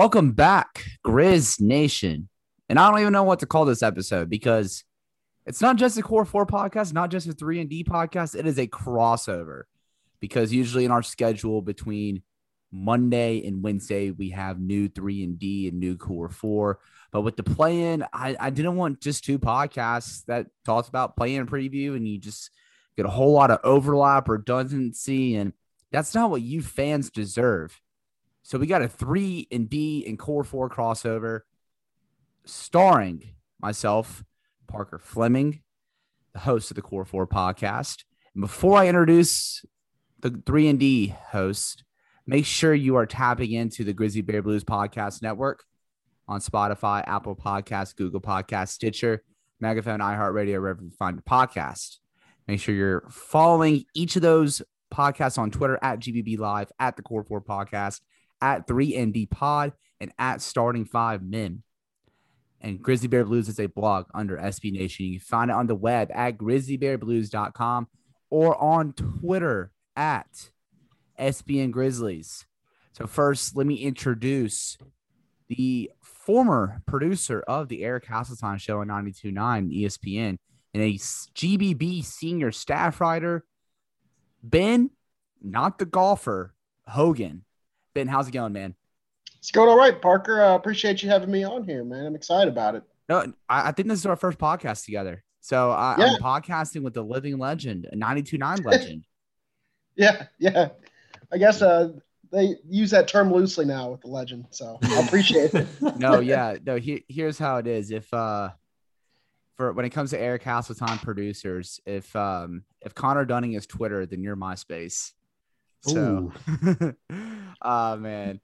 Welcome back, Grizz Nation. And I don't even know what to call this episode because it's not just a Core 4 podcast, not just a 3 and D podcast. It is a crossover because usually in our schedule between Monday and Wednesday, we have new 3 and D and new Core 4. But with the play in, I, I didn't want just two podcasts that talks about play in preview and you just get a whole lot of overlap, redundancy, and that's not what you fans deserve. So we got a three and D and core four crossover starring myself, Parker Fleming, the host of the Core Four podcast. And before I introduce the three and D host, make sure you are tapping into the Grizzly Bear Blues podcast network on Spotify, Apple Podcasts, Google Podcasts, Stitcher, Megaphone, iHeartRadio, wherever you find your podcast. Make sure you're following each of those podcasts on Twitter at GBB Live, at the Core Four Podcast, at 3ND Pod, and at Starting Five Men. And Grizzly Bear Blues is a blog under SB Nation. You can find it on the web at grizzlybearblues.com or on Twitter at SBN Grizzlies. So, first, let me introduce the former producer of the Eric Hasseltine show on 92.9 ESPN and a GBB senior staff writer, Ben, not the golfer, Hogan. Ben, how's it going, man? It's going all right, Parker. I uh, appreciate you having me on here, man. I'm excited about it. No, I, I think this is our first podcast together. So I, yeah. I'm podcasting with the living legend, a 92.9 legend. yeah, yeah. I guess uh, they use that term loosely now with the legend. So I appreciate it. no, yeah. No, he, here's how it is. If uh for when it comes to Eric Hasseltine producers, if um if Connor Dunning is Twitter, then you're MySpace. So, oh man,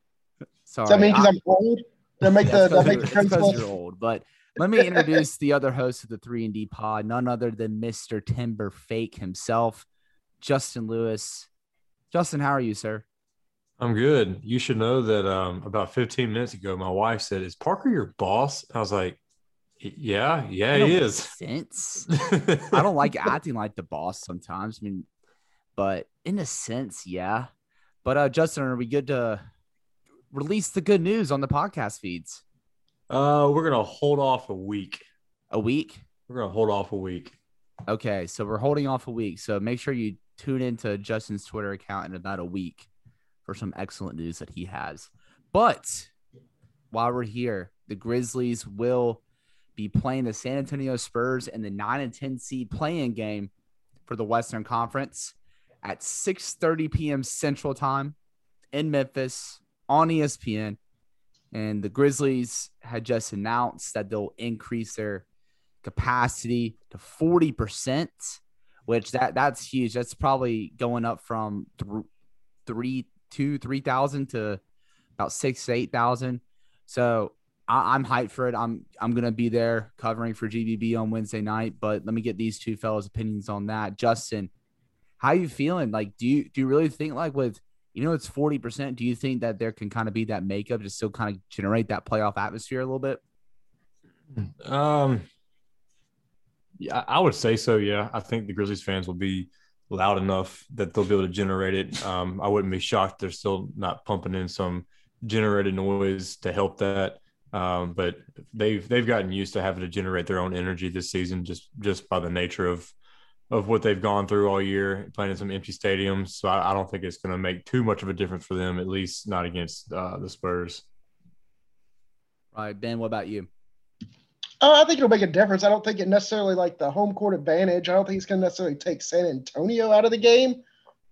sorry. Does that mean because I'm old? That make the that make the friends you're old. But let me introduce the other host of the three and D pod, none other than Mister Timber Fake himself, Justin Lewis. Justin, how are you, sir? I'm good. You should know that um, about 15 minutes ago, my wife said, "Is Parker your boss?" I was like, "Yeah, yeah, he is." Sense. I don't like acting like the boss sometimes. I mean, but in a sense, yeah. But uh, Justin, are we good to release the good news on the podcast feeds? Uh, we're gonna hold off a week. A week? We're gonna hold off a week. Okay, so we're holding off a week. So make sure you tune into Justin's Twitter account in about a week for some excellent news that he has. But while we're here, the Grizzlies will be playing the San Antonio Spurs in the 9 and 10 seed play-in game for the Western Conference at 6:30 p.m. Central Time in Memphis on ESPN. And the Grizzlies had just announced that they'll increase their capacity to 40%, which that that's huge. That's probably going up from th- three, two, three thousand to about six, eight thousand. So I, I'm hyped for it. I'm I'm gonna be there covering for GBB on Wednesday night. But let me get these two fellows' opinions on that. Justin, how you feeling? Like, do you do you really think like with you know it's forty percent? Do you think that there can kind of be that makeup to still kind of generate that playoff atmosphere a little bit? Um, Yeah, I would say so. Yeah, I think the Grizzlies fans will be loud enough that they'll be able to generate it. Um, I wouldn't be shocked they're still not pumping in some generated noise to help that. Um, but they've they've gotten used to having to generate their own energy this season just just by the nature of of what they've gone through all year, playing in some empty stadiums. So I, I don't think it's going to make too much of a difference for them, at least not against uh, the Spurs. Right, Ben. What about you? Uh, I think it'll make a difference. I don't think it necessarily like the home court advantage. I don't think it's going to necessarily take San Antonio out of the game,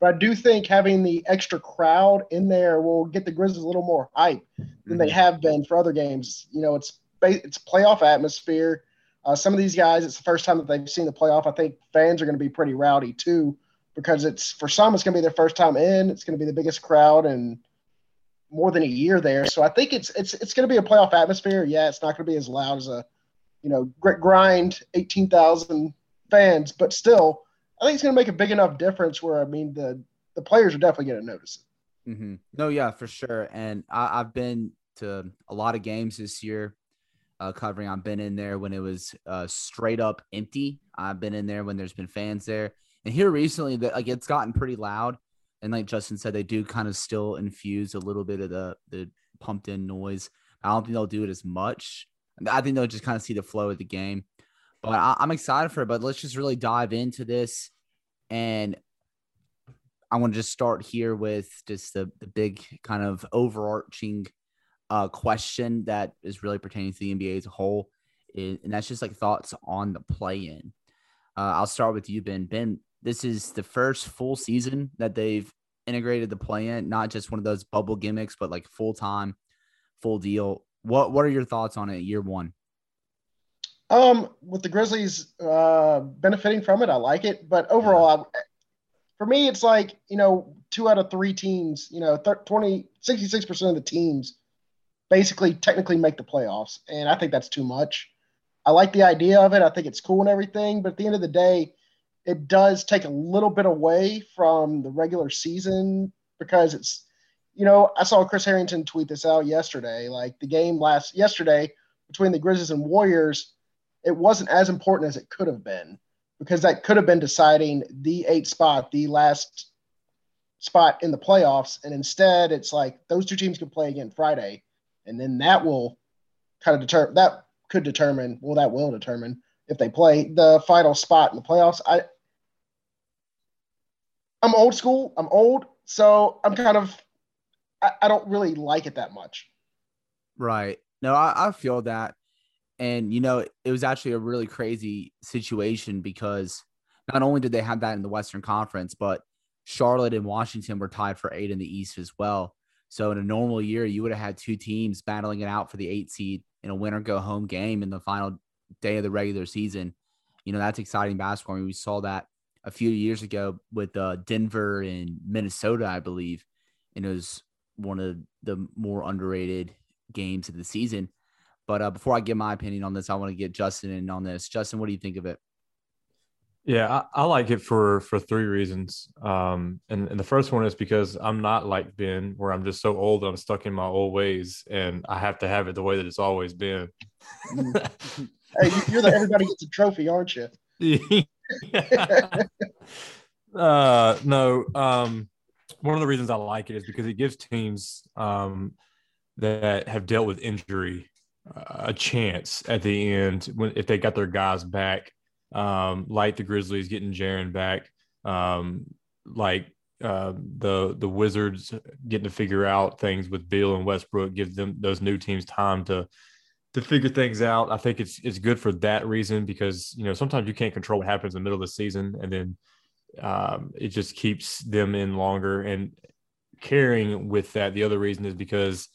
but I do think having the extra crowd in there will get the Grizzlies a little more hype than mm-hmm. they have been for other games. You know, it's it's playoff atmosphere. Uh, some of these guys, it's the first time that they've seen the playoff. I think fans are going to be pretty rowdy too, because it's for some it's going to be their first time in. It's going to be the biggest crowd and more than a year there. So I think it's it's it's going to be a playoff atmosphere. Yeah, it's not going to be as loud as a you know, grind 18,000 fans, but still, I think it's going to make a big enough difference where, I mean, the, the players are definitely going to notice it. Mm-hmm. No, yeah, for sure. And I, have been to a lot of games this year uh, covering. I've been in there when it was uh, straight up empty. I've been in there when there's been fans there. And here recently, that like it's gotten pretty loud. And like Justin said, they do kind of still infuse a little bit of the the pumped in noise. I don't think they'll do it as much I think they'll just kind of see the flow of the game. But I, am excited for it. But let's just really dive into this. And I want to just start here with just the, the big kind of overarching uh, question that is really pertaining to the NBA as a whole. and that's just like thoughts on the play in. Uh, I'll start with you, Ben. Ben, this is the first full season that they've integrated the play in, not just one of those bubble gimmicks, but like full time, full deal. What What are your thoughts on it? Year one. Um, with the Grizzlies uh, benefiting from it, I like it. But overall, I, for me, it's like you know, two out of three teams, you know, 20, 66 percent of the teams basically technically make the playoffs, and I think that's too much. I like the idea of it. I think it's cool and everything, but at the end of the day, it does take a little bit away from the regular season because it's you know, I saw Chris Herrington tweet this out yesterday. Like the game last yesterday between the Grizzlies and Warriors, it wasn't as important as it could have been because that could have been deciding the eight spot, the last spot in the playoffs. And instead, it's like those two teams can play again Friday, and then that will kind of determine that could determine well that will determine if they play the final spot in the playoffs. I I'm old school. I'm old, so I'm kind of I, I don't really like it that much. Right. No, I, I feel that. And, you know, it was actually a really crazy situation because not only did they have that in the Western Conference, but Charlotte and Washington were tied for eight in the East as well. So in a normal year, you would have had two teams battling it out for the eight seed in a winner go home game in the final day of the regular season. You know, that's exciting basketball. I mean, we saw that a few years ago with uh, Denver and Minnesota, I believe. And it was one of the more underrated games of the season. But uh, before I give my opinion on this, I want to get Justin in on this. Justin, what do you think of it? Yeah, I, I like it for for three reasons. Um, and, and the first one is because I'm not like Ben, where I'm just so old I'm stuck in my old ways, and I have to have it the way that it's always been. hey, you're the everybody gets a trophy, aren't you? uh, no. Um, one of the reasons I like it is because it gives teams um, that have dealt with injury uh, a chance at the end when if they got their guys back, um, like the Grizzlies getting Jaren back, um, like uh, the the Wizards getting to figure out things with Beal and Westbrook, give them those new teams time to to figure things out. I think it's it's good for that reason because you know sometimes you can't control what happens in the middle of the season, and then um, it just keeps them in longer. And carrying with that, the other reason is because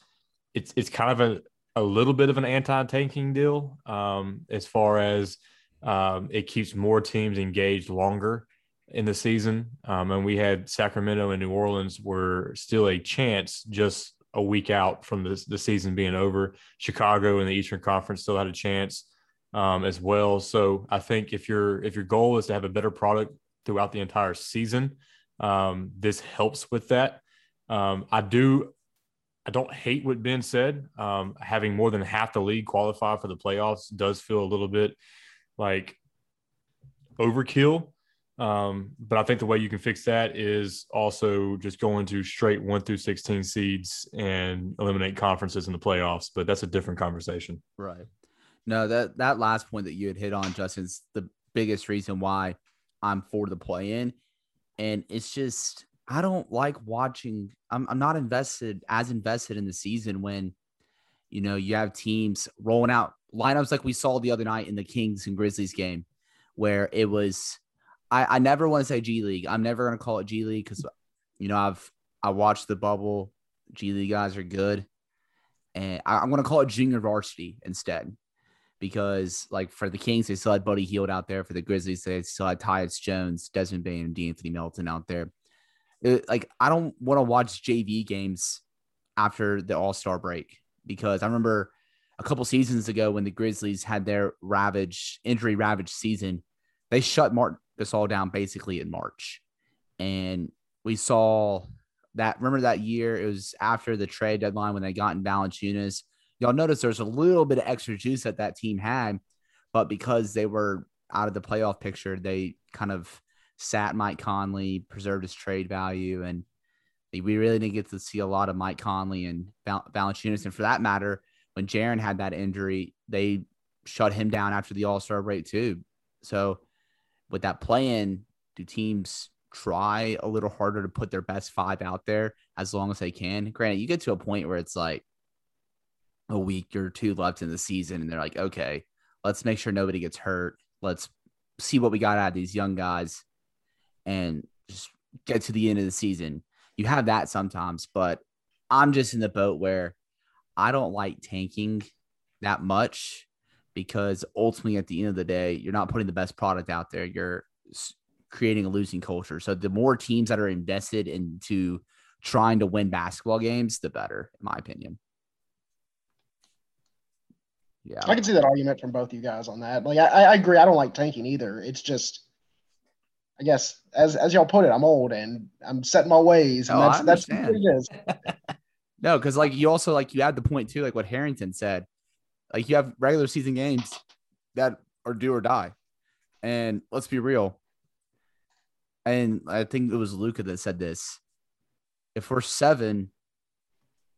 it's it's kind of a, a little bit of an anti-tanking deal um, as far as um, it keeps more teams engaged longer in the season. Um, and we had Sacramento and New Orleans were still a chance just a week out from the, the season being over. Chicago in the Eastern Conference still had a chance um, as well. So I think if your if your goal is to have a better product throughout the entire season. Um, this helps with that. Um, I do. I don't hate what Ben said. Um, having more than half the league qualify for the playoffs does feel a little bit like overkill. Um, but I think the way you can fix that is also just going to straight one through 16 seeds and eliminate conferences in the playoffs. But that's a different conversation. Right. No, that that last point that you had hit on, Justin's the biggest reason why I'm for the play in. And it's just I don't like watching. I'm I'm not invested as invested in the season when you know you have teams rolling out lineups like we saw the other night in the Kings and Grizzlies game, where it was. I, I never want to say G League. I'm never gonna call it G League because you know I've I watched the bubble. G League guys are good, and I, I'm gonna call it junior varsity instead because like for the Kings, they still had Buddy Hield out there. For the Grizzlies, they still had Tyus Jones, Desmond Bane, and De'Anthony Melton out there. It, like I don't want to watch JV games after the All Star break because I remember a couple seasons ago when the Grizzlies had their ravage injury ravaged season, they shut Marc Gasol down basically in March, and we saw that. Remember that year? It was after the trade deadline when they got in Valanciunas y'all notice there's a little bit of extra juice that that team had, but because they were out of the playoff picture, they kind of sat Mike Conley, preserved his trade value, and we really didn't get to see a lot of Mike Conley and Val- Valanciunas. And for that matter, when Jaren had that injury, they shut him down after the All Star break too. So with that plan, do teams try a little harder to put their best five out there as long as they can? Granted, you get to a point where it's like a week or two left in the season and they're like, okay, let's make sure nobody gets hurt. Let's see what we got out of these young guys and just get to the end of the season. You have that sometimes, but I'm just in the boat where I don't like tanking that much because ultimately at the end of the day, you're not putting the best product out there. You're creating a losing culture. So the more teams that are invested into trying to win basketball games, the better, in my opinion. Yeah, I can see that argument from both you guys on that. Like, I, I agree. I don't like tanking either. It's just, I guess, as as y'all put it, I'm old and I'm setting my ways, and oh, that's that's what it is. no, because like you also like you add the point too, like what Herrington said. Like you have regular season games that are do or die, and let's be real. And I think it was Luka that said this. If we're seven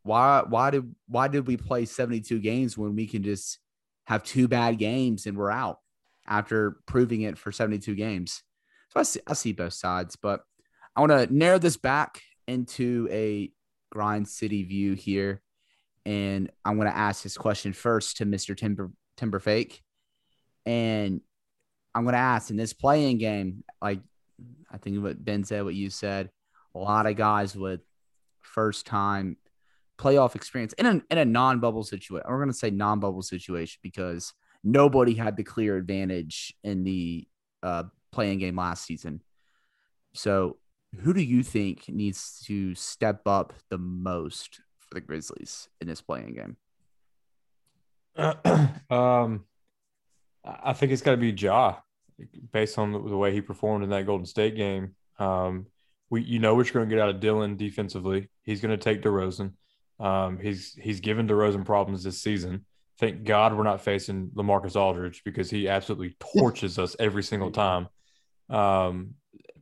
why why did why did we play 72 games when we can just have two bad games and we're out after proving it for 72 games? So I see I see both sides, but I want to narrow this back into a grind city view here. And I'm going to ask this question first to Mr. Timber Timber Fake. And I'm going to ask in this play-in game, like I think what Ben said, what you said, a lot of guys with first time playoff experience in a, in a non bubble situation. We're going to say non bubble situation because nobody had the clear advantage in the uh, play-in game last season. So, who do you think needs to step up the most for the Grizzlies in this play-in game? um, I think it's got to be Ja, based on the, the, way he performed in that Golden State game. Um, we, you know, what you're going to get out of Dillon defensively. He's going to take DeRozan. Um, he's he's given DeRozan problems this season. Thank God we're not facing LaMarcus Aldridge because he absolutely torches us every single time. Um,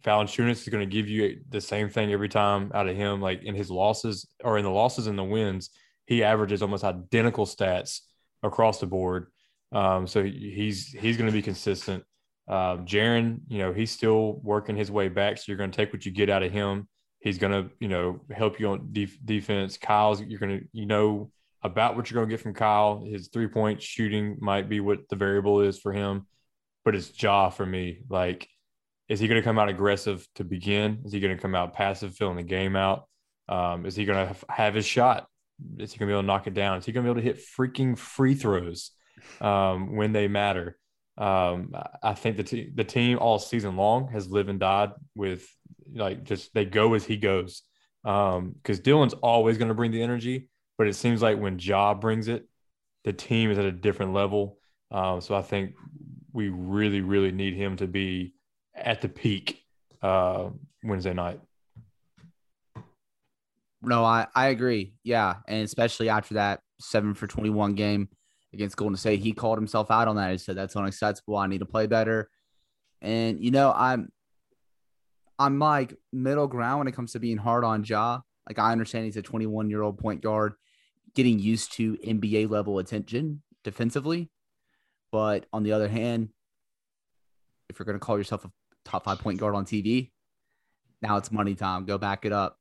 Valanciunas is going to give you the same thing every time out of him. Like in his losses or in the losses and the wins, he averages almost identical stats across the board. Um, so he's he's going to be consistent. Uh, Jaren, you know, he's still working his way back. So you're going to take what you get out of him. He's going to, you know, help you on def- defense. Kyle's, you're going to, you know, about what you're going to get from Kyle. His three point shooting might be what the variable is for him, but it's Ja for me. Like, is he going to come out aggressive to begin? Is he going to come out passive, filling the game out? Um, is he going to have his shot? Is he going to be able to knock it down? Is he going to be able to hit freaking free throws um, when they matter? Um, I think the, the team all season long has lived and died with like just they go as he goes. Um, because Dillon's always going to bring the energy, but it seems like when Ja brings it, the team is at a different level. Um, so I think we really, really need him to be at the peak uh, Wednesday night. No, I, I agree. Yeah. And especially after that seven for 21 game against Golden State, he called himself out on that. He said, That's unacceptable. I need to play better. And you know, I'm I'm like middle ground when it comes to being hard on Ja. Like I understand he's a 21 year old point guard getting used to NBA level attention defensively. But on the other hand, if you're going to call yourself a top five point guard on TV, now it's money time. Go back it up.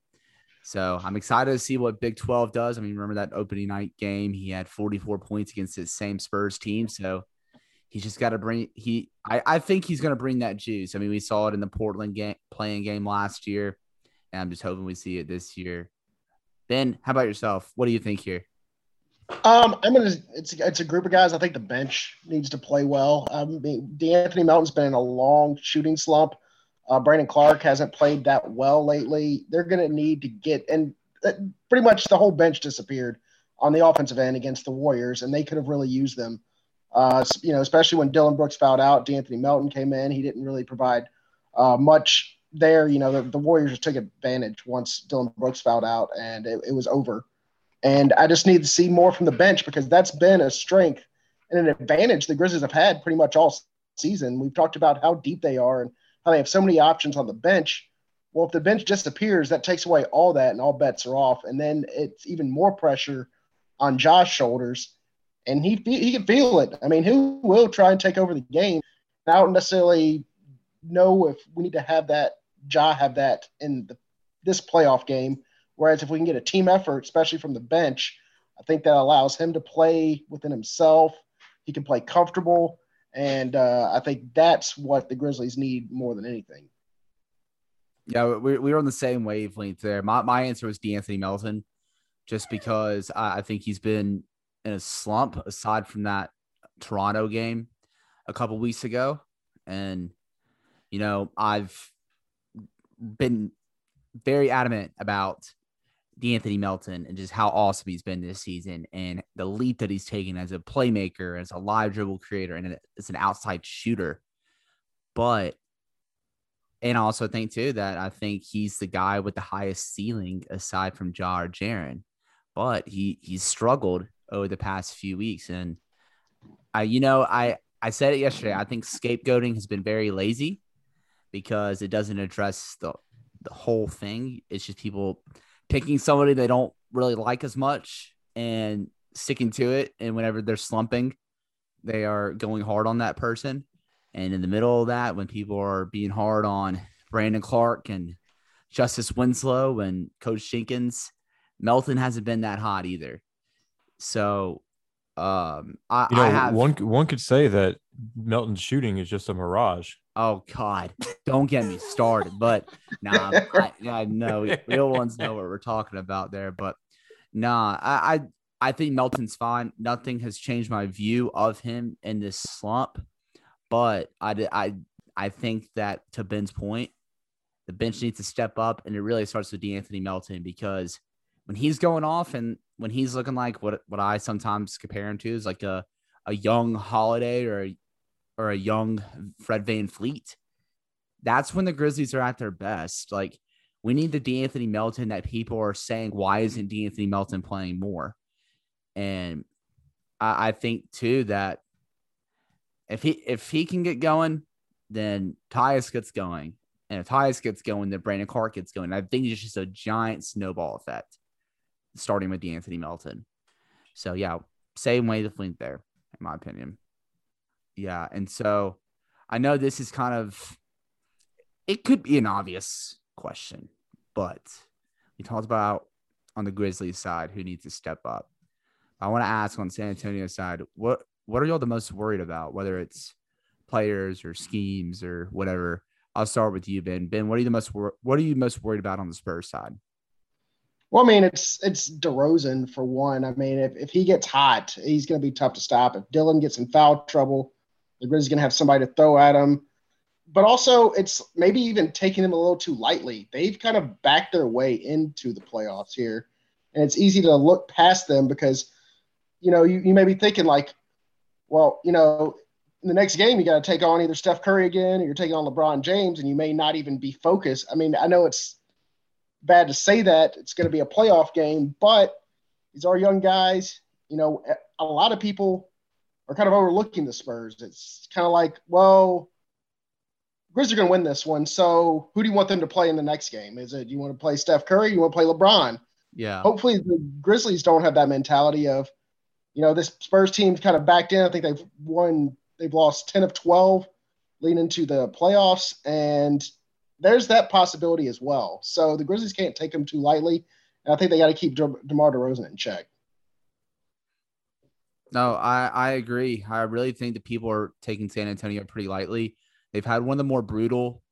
So I'm excited to see what Big 12 does. I mean, remember that opening night game? He had 44 points against his same Spurs team. So he's just got to bring he I, I think he's going to bring that juice. I mean, we saw it in the Portland game play-in game last year, and I'm just hoping we see it this year. Ben, how about yourself? What do you think here? Um, I'm gonna. It's it's a group of guys. I think the bench needs to play well. Um, De'Anthony Melton's been in a long shooting slump. Uh, Brandon Clarke hasn't played that well lately. They're gonna need to get and uh, pretty much the whole bench disappeared on the offensive end against the Warriors, and they could have really used them. Uh, you know, especially when Dillon Brooks fouled out, De'Anthony Melton came in. He didn't really provide uh, much there. You know, the, the Warriors took advantage once Dillon Brooks fouled out, and it, it was over. And I just need to see more from the bench because that's been a strength and an advantage the Grizzlies have had pretty much all season. We've talked about how deep they are and how they have so many options on the bench. Well, if the bench disappears, that takes away all that and all bets are off. And then it's even more pressure on Ja's shoulders. And he he can feel it. I mean, who will try and take over the game? I don't necessarily know if we need to have that Ja have that in the, this playoff game Whereas if we can get a team effort, especially from the bench, I think that allows him to play within himself. He can play comfortable. And uh, I think that's what the Grizzlies need more than anything. Yeah, we, we were on the same wavelength there. My, my answer was De'Anthony Melton, just because I, I think he's been in a slump aside from that Toronto game a couple weeks ago. And, you know, I've been very adamant about De'Anthony Melton and just how awesome he's been this season and the leap that he's taken as a playmaker, as a live dribble creator, and as an outside shooter. But, and I also think too that I think he's the guy with the highest ceiling aside from Ja or Jaren. But he he's struggled over the past few weeks. And I, you know, I I said it yesterday. I think scapegoating has been very lazy because it doesn't address the the whole thing. It's just people picking somebody they don't really like as much and sticking to it. And whenever they're slumping, they are going hard on that person. And in the middle of that, when people are being hard on Brandon Clarke and Justice Winslow and Coach Jenkins, Melton hasn't been that hot either. So um I, you know, I have one one could say that Melton's shooting is just a mirage. Oh God, don't get me started. But nah, I, I know real ones know what we're talking about there. But nah, I, I I think Melton's fine. Nothing has changed my view of him in this slump. But I I I think that to Ben's point, the bench needs to step up, and it really starts with De'Anthony Melton because when he's going off and when he's looking like what what I sometimes compare him to is like a a young Holiday or a or a young Fred VanVleet. that's when the Grizzlies are at their best. Like we need the De'Anthony Melton that people are saying, why isn't De'Anthony Melton playing more? And I, I think too that if he if he can get going, then Tyus gets going. And if Tyus gets going, then Brandon Clarke gets going. I think it's just a giant snowball effect, starting with De'Anthony Melton. So yeah, same way the Flint there, in my opinion. Yeah. And so I know this is kind of, it could be an obvious question, but we talked about on the Grizzlies side who needs to step up. I want to ask on San Antonio side, what what are y'all the most worried about, whether it's players or schemes or whatever? I'll start with you, Ben. Ben, what are you the most wor- what are you most worried about on the Spurs side? Well, I mean, it's it's DeRozan for one. I mean, if, if he gets hot, he's going to be tough to stop. If Dillon gets in foul trouble, the Grizzlies going to have somebody to throw at them. But also, it's maybe even taking them a little too lightly. They've kind of backed their way into the playoffs here. And it's easy to look past them because, you know, you, you may be thinking, like, well, you know, in the next game, you got to take on either Steph Curry again or you're taking on LeBron James, and you may not even be focused. I mean, I know it's bad to say that it's going to be a playoff game, but these are young guys. You know, a lot of people are kind of overlooking the Spurs. It's kind of like, well, Grizzlies are going to win this one. So who do you want them to play in the next game? Is it you want to play Steph Curry? You want to play LeBron? Yeah. Hopefully the Grizzlies don't have that mentality of, you know, this Spurs team's kind of backed in. I think they've won, they've lost 10 of 12 leading into the playoffs. And there's that possibility as well. So the Grizzlies can't take them too lightly. And I think they got to keep De- DeMar DeRozan in check. No, I, I agree. I really think that people are taking San Antonio pretty lightly. They've had one of the more brutal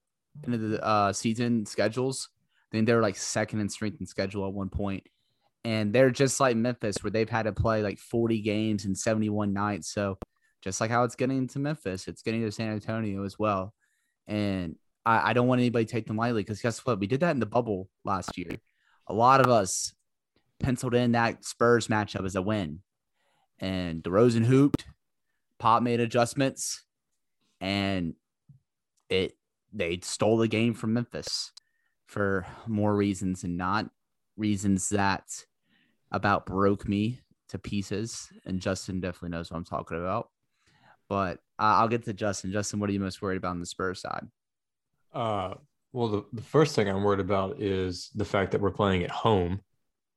end of the uh, season schedules. I think they were like second in strength and schedule at one point. And they're just like Memphis, where they've had to play like 40 games in 71 nights. So just like how it's getting to Memphis, it's getting to San Antonio as well. And I, I don't want anybody to take them lightly because guess what? We did that in the bubble last year. A lot of us penciled in that Spurs matchup as a win. And DeRozan hooped, Pop made adjustments, and it they stole the game from Memphis for more reasons and not reasons that about broke me to pieces. And Justin definitely knows what I'm talking about. But I'll get to Justin. Justin, what are you most worried about on the Spurs side? Uh, well, the, the first thing I'm worried about is the fact that we're playing at home.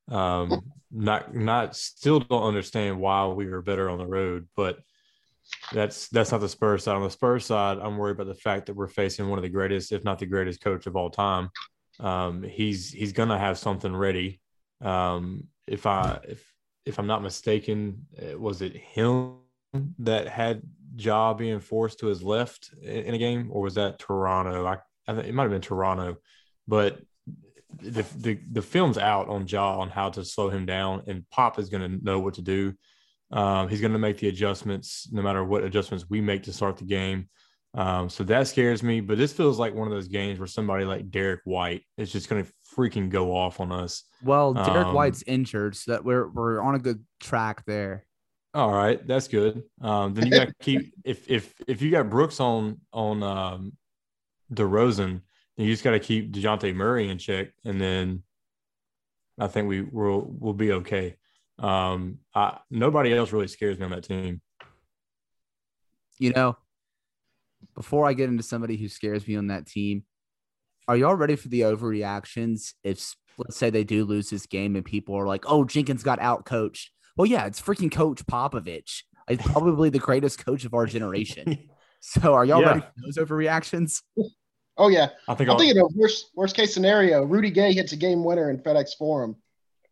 Um, not not still don't understand why we were better on the road, but that's that's not the Spurs side. On the Spurs side, I'm worried about the fact that we're facing one of the greatest, if not the greatest, coach of all time. Um, he's he's gonna have something ready. Um, if I if if I'm not mistaken, was it him that had Ja being forced to his left in, in a game, or was that Toronto? I, I think it might have been Toronto, but the, the the film's out on Ja on how to slow him down, and Pop is going to know what to do. Um, he's going to make the adjustments, no matter what adjustments we make to start the game. Um, so that scares me. But this feels like one of those games where somebody like Derek White is just going to freaking go off on us. Well, Derek Um, White's injured, so that we're we're on a good track there. All right, that's good. Um, then you got to keep if if if you got Brooks on on um, DeRozan, you just got to keep Dejounte Murray in check, and then I think we will we'll be okay. Um, I, nobody else really scares me on that team. You know, before I get into somebody who scares me on that team, are y'all ready for the overreactions? If let's say they do lose this game and people are like, "Oh, Jenkins got out coached." Well, yeah, it's freaking Coach Popovich. He's probably the greatest coach of our generation. So, are y'all Yeah. ready for those overreactions? Oh yeah, I think I'm I'll, thinking of worst worst case scenario. Rudy Gay hits a game winner in FedEx Forum.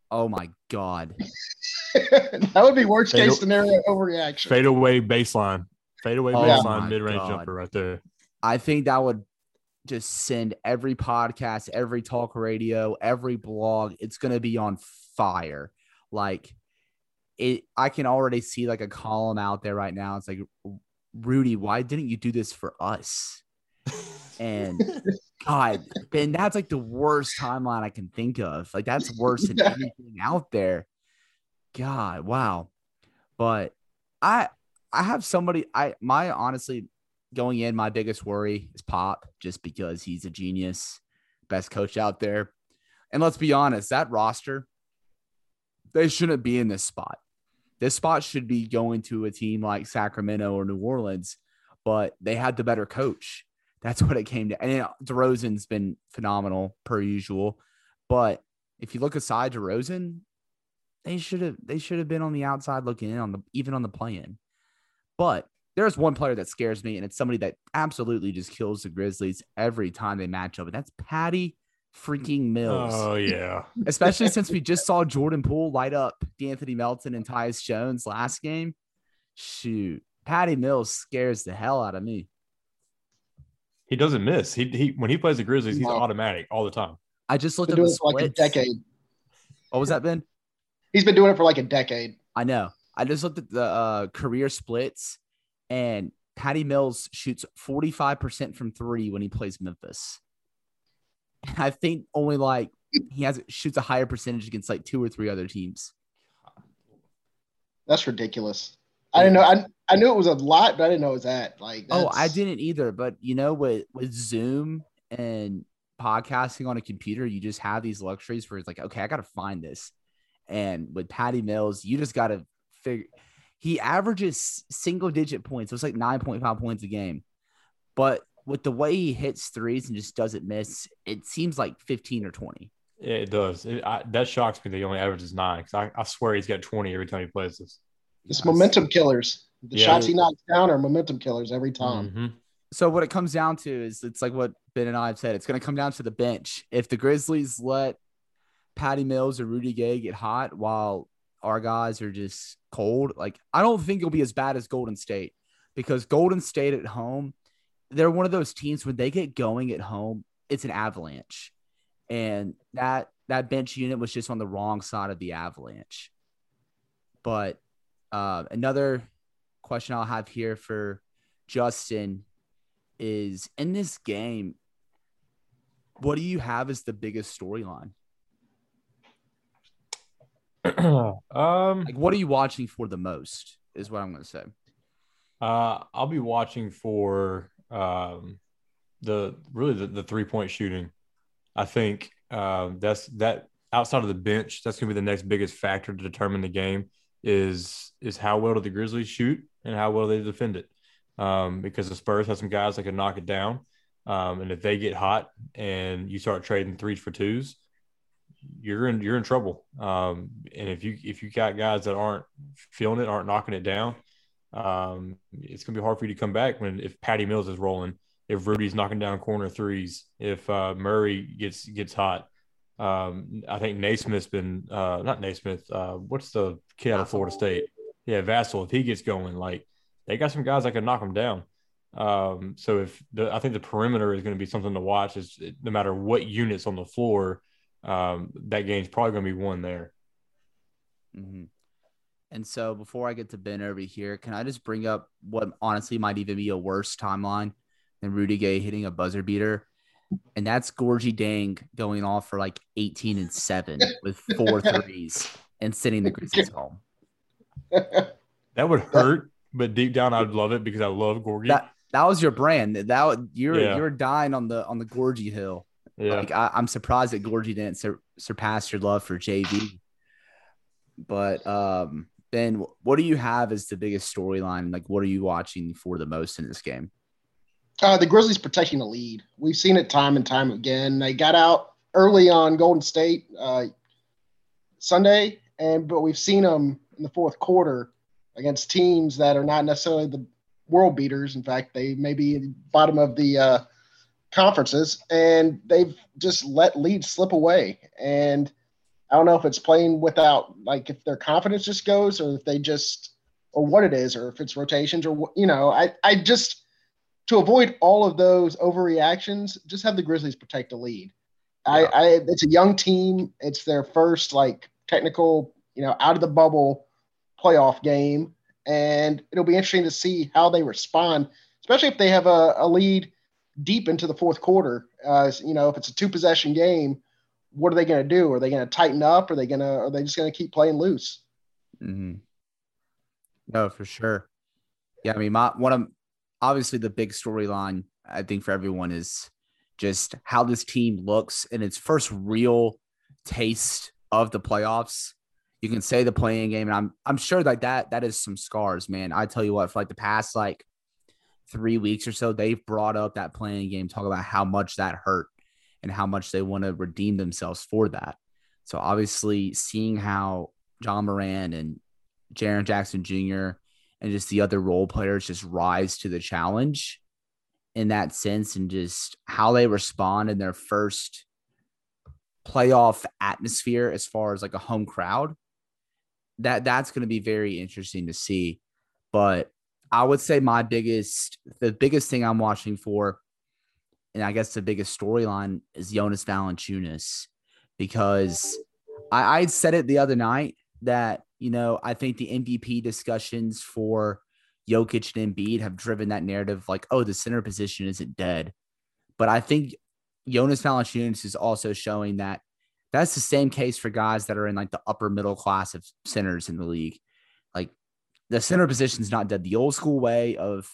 Oh my god. that would be worst Fatal- case scenario overreaction. fade away baseline, fade away Oh baseline, my mid range jumper right there. I think that would just send every podcast, every talk radio, every blog, it's going to be on fire. Like it I can already see like a column out there right now. It's like Rudy, why didn't you do this for us? And God, Ben, that's like the worst timeline I can think of. Like that's worse than Yeah. anything out there. God, wow. But I I have somebody I my honestly going in, my biggest worry is Pop, just because he's a genius, best coach out there. And let's be honest, that roster, they shouldn't be in this spot. This spot should be going to a team like Sacramento or New Orleans, but they had the better coach. That's what it came to. And DeRozan's been phenomenal per usual. But if you look aside DeRozan, they should have they should have been on the outside looking in on the even on the play-in. But there's one player that scares me, and it's somebody that absolutely just kills the Grizzlies every time they match up, and that's Patty freaking Mills. Oh yeah, Especially since we just saw Jordan Poole light up De'Anthony Melton and Tyus Jones last game. Shoot, Patty Mills scares the hell out of me. He doesn't miss. He he when he plays the Grizzlies, he's No. automatic all the time. I just looked Been up doing the it for like a decade. What was that, Ben? He's been doing it for like a decade. I know. I just looked at the uh, career splits, and Patty Mills shoots 45% from three when he plays Memphis. I think only like he has shoots a higher percentage against like two or three other teams. That's ridiculous. I didn't know. I, I knew it was a lot, but I didn't know it was that. Like, Oh, I didn't either. But you know, with with Zoom and podcasting on a computer, you just have these luxuries where it's like, okay, I got to find this. And with Patty Mills, you just got to figure. He averages single digit points. So it's like nine point five points a game, but with the way he hits threes and just doesn't miss, it seems like 15 or 20. Yeah, it does. It, I, that shocks me that he only averages nine because I, I swear he's got 20 every time he plays this. It's momentum killers. The Yeah. shots he knocks down are momentum killers every time. Mhm. So what it comes down to is it's like what Ben and I have said. It's going to come down to the bench. If the Grizzlies let Patty Mills or Rudy Gay get hot while our guys are just cold, like I don't think it'll be as bad as Golden State because Golden State at home, they're one of those teams when they get going at home, it's an avalanche, and that that bench unit was just on the wrong side of the avalanche. But uh, another question I'll have here for Justin is in this game, what do you have as the biggest storyline? um, Like, what are you watching for the most? Is what I'm going to say. Uh, I'll be watching for um, the really the, the three point shooting. I think um, that's that outside of the bench. That's going to be the next biggest factor to determine the game. Is is how well do the Grizzlies shoot and how well they defend it? Um, because the Spurs have some guys that can knock it down, um, and if they get hot and you start trading threes for twos, you're in you're in trouble. Um, and if you if you got guys that aren't feeling it, aren't knocking it down, um, it's gonna be hard for you to come back when if Patty Mills is rolling, if Rudy's knocking down corner threes, if uh, Murray gets gets hot. Um, I think Naismith's been uh, not Naismith. Uh, what's the kid out of Florida State? Yeah, Vassell. If he gets going, like they got some guys that can knock him down. Um, so if the, I think the perimeter is going to be something to watch. Is no matter what units on the floor, um, that game's probably going to be won there. hmm And so before I get to Ben over here, can I just bring up what honestly might even be a worse timeline than Rudy Gay hitting a buzzer beater? And that's Gorgui Dieng going off for like 18 and 7 with four threes and sending the Grizzlies home. That would hurt, but deep down, I'd love it because I love Gorgui. That that was your brand. That you're Yeah. you're dying on the on the Gorgui hill. yeah. Like I, I'm surprised that Gorgui didn't sur- surpass your love for JV. But um, Ben, what do you have as the biggest storyline? Like, what are you watching for the most in this game? Uh, the Grizzlies protecting the lead. We've seen it time and time again. They got out early on Golden State uh, Sunday, and but we've seen them in the fourth quarter against teams that are not necessarily the world beaters. In fact, they may be the bottom of the uh, conferences, and they've just let leads slip away. And I don't know if it's playing without like if their confidence just goes, or if they just or what it is, or if it's rotations, or you know. I I just to avoid all of those overreactions, just have the Grizzlies protect the lead. I, I it's a young team. It's their first like technical, you know, out of the bubble playoff game, and it'll be interesting to see how they respond, especially if they have a, a lead deep into the fourth quarter. Uh, you know, if it's a two possession game, what are they going to do? Are they going to tighten up? Are they going to? Are they just going to keep playing loose? Mm-hmm. No, for sure. Yeah, I mean, my one of obviously the big storyline I think for everyone is just how this team looks in its first real taste of the playoffs. You can say the play-in game, and I'm I'm sure like that that is some scars, man. I tell you what, for like the past like three weeks or so, they've brought up that play-in game, talk about how much that hurt and how much they want to redeem themselves for that. So obviously, seeing how Ja Morant and Jaren Jackson Jr. and just the other role players just rise to the challenge in that sense and just how they respond in their first playoff atmosphere as far as like a home crowd that that's going to be very interesting to see. But i would say my biggest the biggest thing i'm watching for and i guess the biggest storyline is jonas valanciunas because i i said it the other night that you know i think the mvp discussions for Jokic and Embiid have driven that narrative like, oh, the center position isn't dead. But I think Jonas Valanciunas is also showing that that's the same case for guys that are in like the upper middle class of centers in the league. Like the center position is not dead. The old school way of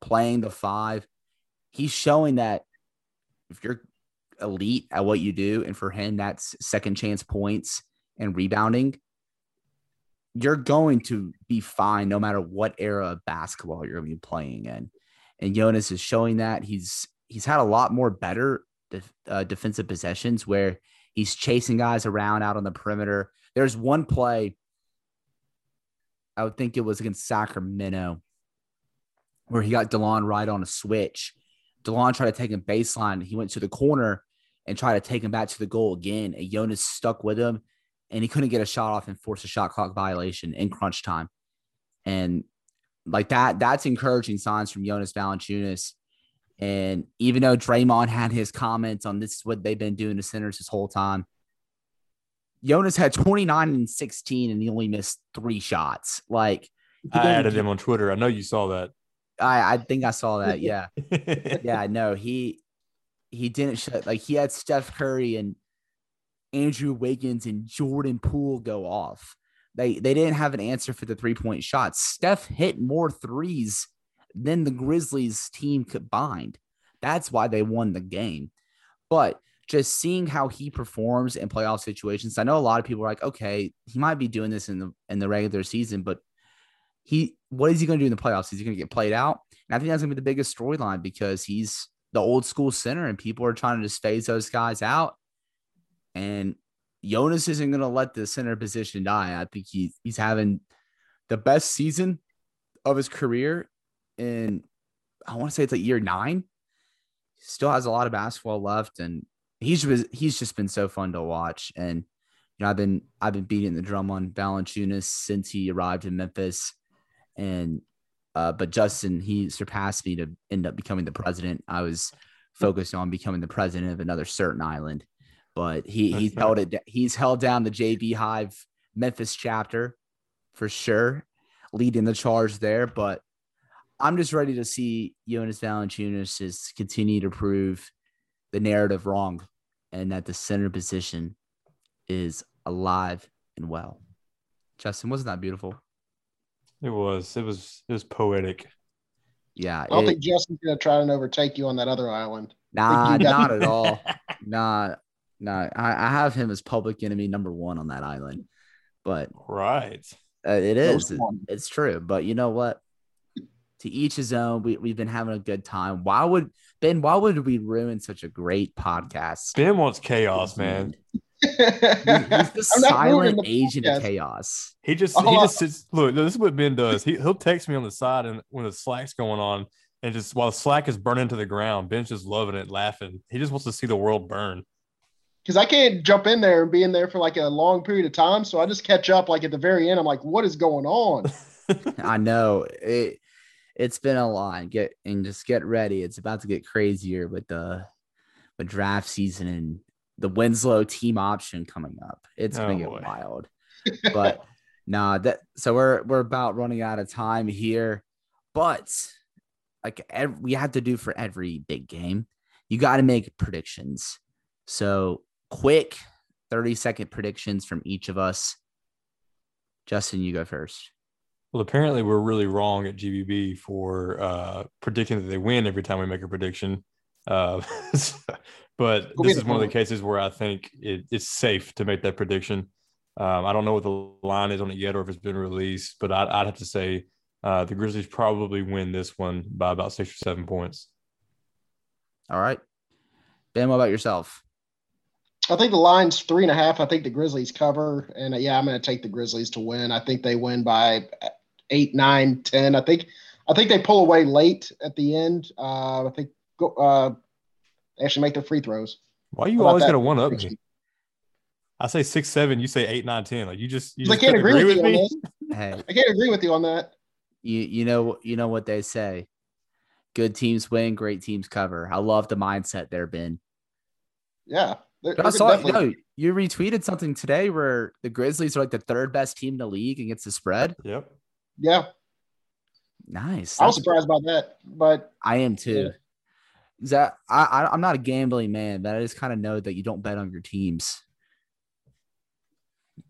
playing the five, he's showing that if you're elite at what you do, and for him, that's second chance points and rebounding you're going to be fine no matter what era of basketball you're going to be playing in. and Jonas is showing that he's he's had a lot more better uh, defensive possessions where he's chasing guys around out on the perimeter. There's one play, I would think it was against Sacramento, where he got Delon right on a switch. Delon tried to take him baseline. He went to the corner and tried to take him back to the goal again. And Jonas stuck with him and he couldn't get a shot off and force a shot clock violation in crunch time. And like that, that's encouraging signs from Jonas Valanciunas. And even though Draymond had his comments on this is what they've been doing to centers this whole time, Jonas had 29 and 16 and he only missed three shots. Like I added him on Twitter. I know you saw that. I, I think I saw that. Yeah. yeah, no, he he didn't shut like he had Steph Curry and Andrew Wiggins and Jordan Poole go off. They they didn't have an answer for the three point shots. Steph hit more threes than the Grizzlies team combined. That's why they won the game. But just seeing how he performs in playoff situations, I know a lot of people are like, okay, he might be doing this in the in the regular season, but he what is he going to do in the playoffs? Is he going to get played out? And I think that's going to be the biggest storyline because he's the old school center and people are trying to just phase those guys out. And Jonas isn't going to let the center position die. I think he, he's having the best season of his career. And I want to say it's like year nine. Still has a lot of basketball left. And he's, he's just been so fun to watch. And, you know, I've been, I've been beating the drum on Valanciunas since he arrived in Memphis. And, uh, but Justin, he surpassed me to end up becoming the president. I was focused on becoming the president of another certain island but he he's held it he's held down the JV Hive Memphis chapter for sure, leading the charge there. But I'm just ready to see Jonas Valanciunas just continue to prove the narrative wrong, and that the center position is alive and well. Justin, wasn't that beautiful? It was. It was. It was poetic. Yeah. I don't it, think Justin's gonna try and overtake you on that other island. Nah, not at all. Nah, no, I, I have him as public enemy number one on that island, but right, uh, it is. It, it's true. But you know what? To each his own. We we've been having a good time. Why would Ben? Why would we ruin such a great podcast? Ben wants chaos, man. He's the silent agent podcast. of chaos. He just he just sits. Look, this is what Ben does. He he'll text me on the side and when the slack's going on, and just while the slack is burning to the ground, Ben's just loving it, laughing. He just wants to see the world burn because I can't jump in there and be in there for like a long period of time. So I just catch up like at the very end. I'm like, what is going on? I know it. It's been a lot. Get and just get ready. It's about to get crazier with the the draft season and the Winslow team option coming up. It's gonna oh, get boy. wild. But nah, that so we're we're about running out of time here. But like every, we have to do for every big game, you got to make predictions. So quick 30 second predictions from each of us. Justin, you go first. Well, apparently we're really wrong at GBB for uh, predicting that they win every time we make a prediction. Uh, but this is one of the cases where I think it, it's safe to make that prediction. Um, I don't know what the line is on it yet or if it's been released, but I'd, I'd have to say uh, the Grizzlies probably win this one by about six or seven points. All right. Ben, what about yourself? I think the line's three and a half. I think the Grizzlies cover, and uh, yeah, I'm going to take the Grizzlies to win. I think they win by eight, nine, ten. I think, I think they pull away late at the end. Uh, I think go, uh, actually make their free throws. Why are you always going to one up me? I say six, seven. You say eight, nine, ten. Like you just, you just I can't agree, agree with, with me. hey, I can't agree with you on that. You, you know, you know what they say. Good teams win, great teams cover. I love the mindset there, Ben. Yeah, I saw definitely... no, you retweeted something today where the Grizzlies are like the third best team in the league against the spread. Yep. Yeah. Nice. I was surprised about that, but I am too. Yeah. That I, I I'm not a gambling man, but I just kind of know that you don't bet on your teams.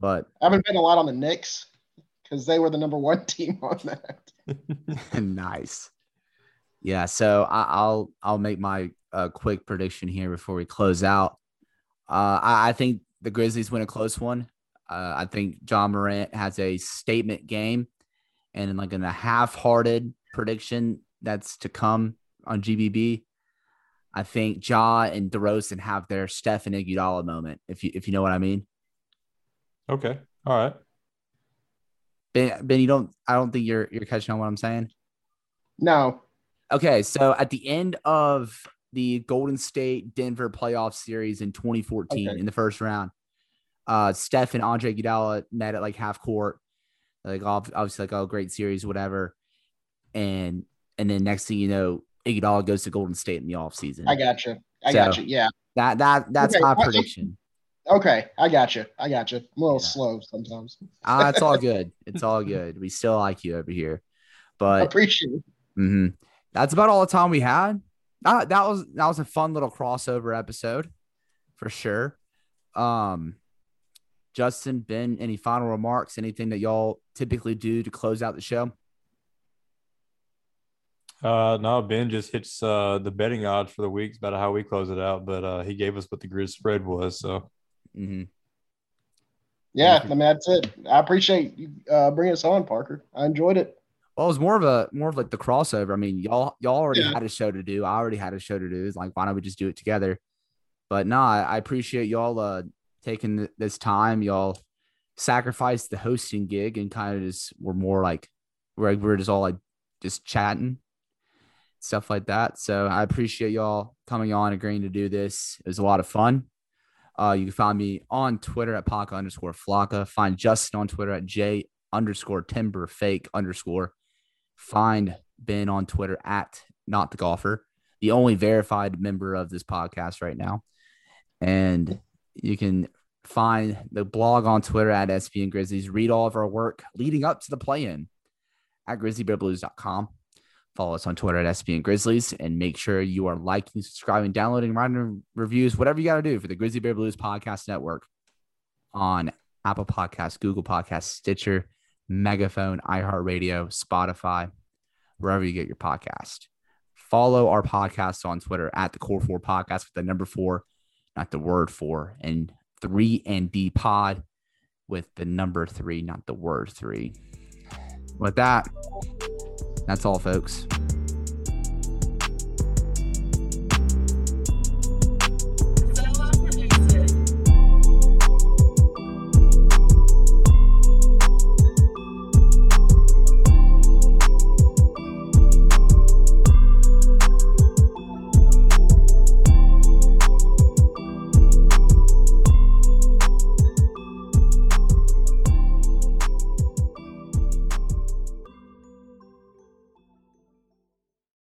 But I've been betting a lot on the Knicks because they were the number one team on that. nice. Yeah, so I, will I'll make my uh, quick prediction here before we close out. Uh, I, I, think the Grizzlies win a close one. Uh, I think Ja Morant has a statement game, and like in a half-hearted prediction that's to come on GBB. I think Ja and DeRozan have their Steph and Iguodala moment, if you if you know what I mean. Okay. All right. Ben, ben, you don't. I don't think you're you're catching on what I'm saying. No. Okay, so at the end of the Golden State Denver playoff series in 2014 Okay. in the first round, uh, Steph and Andre Iguodala met at like half court, like ob- obviously like oh great series whatever, and and then next thing you know, Iguodala goes to Golden State in the offseason. I got you. I So- got you. Yeah. that that that's Okay, my I- I- prediction. Okay. I got you. I got you. I'm a little Yeah. slow sometimes. Ah, it's all good. It's all good. We still like you over here, I but appreciate it. hmm That's about all the time we had. That, that was that was a fun little crossover episode for sure. Um, Justin, Ben, any final remarks? Anything that y'all typically do to close out the show? Uh, no, Ben just hits uh, the betting odds for the week about how we close it out, but uh, he gave us what the grid spread was. So hmm Yeah. I mean, that's it. I appreciate you uh, bringing us on, Parker. I enjoyed it. Well, it was more of a more of like the crossover. I mean, y'all y'all already Yeah. had a show to do. I already had a show to do. It's like why don't we just do it together? But no, I, I appreciate y'all uh taking th- this time. Y'all sacrificed the hosting gig and kind of just were more like we're we're just all like just chatting stuff like that. So I appreciate y'all coming on, agreeing to do this. It was a lot of fun. Uh, you can find me on Twitter at Paca underscore Flocka. Find Justin on Twitter at J underscore Timber Fake underscore. Find Ben on Twitter at Not the Golfer, the only verified member of this podcast right now. And you can find the blog on Twitter at SBN Grizzlies. Read all of our work leading up to the play-in at grizzlybearblues.com. Follow us on Twitter at SBN Grizzlies and make sure you are liking, subscribing, downloading, writing reviews, whatever you got to do for the Grizzly Bear Blues Podcast Network on Apple Podcasts, Google Podcasts, Stitcher, Megaphone, iHeartRadio, Spotify, wherever you get your podcast. Follow our podcast on Twitter at the Core Four Podcast with the number four, not the word four, and three and D Pod with the number three, not the word three. With that, that's all, folks.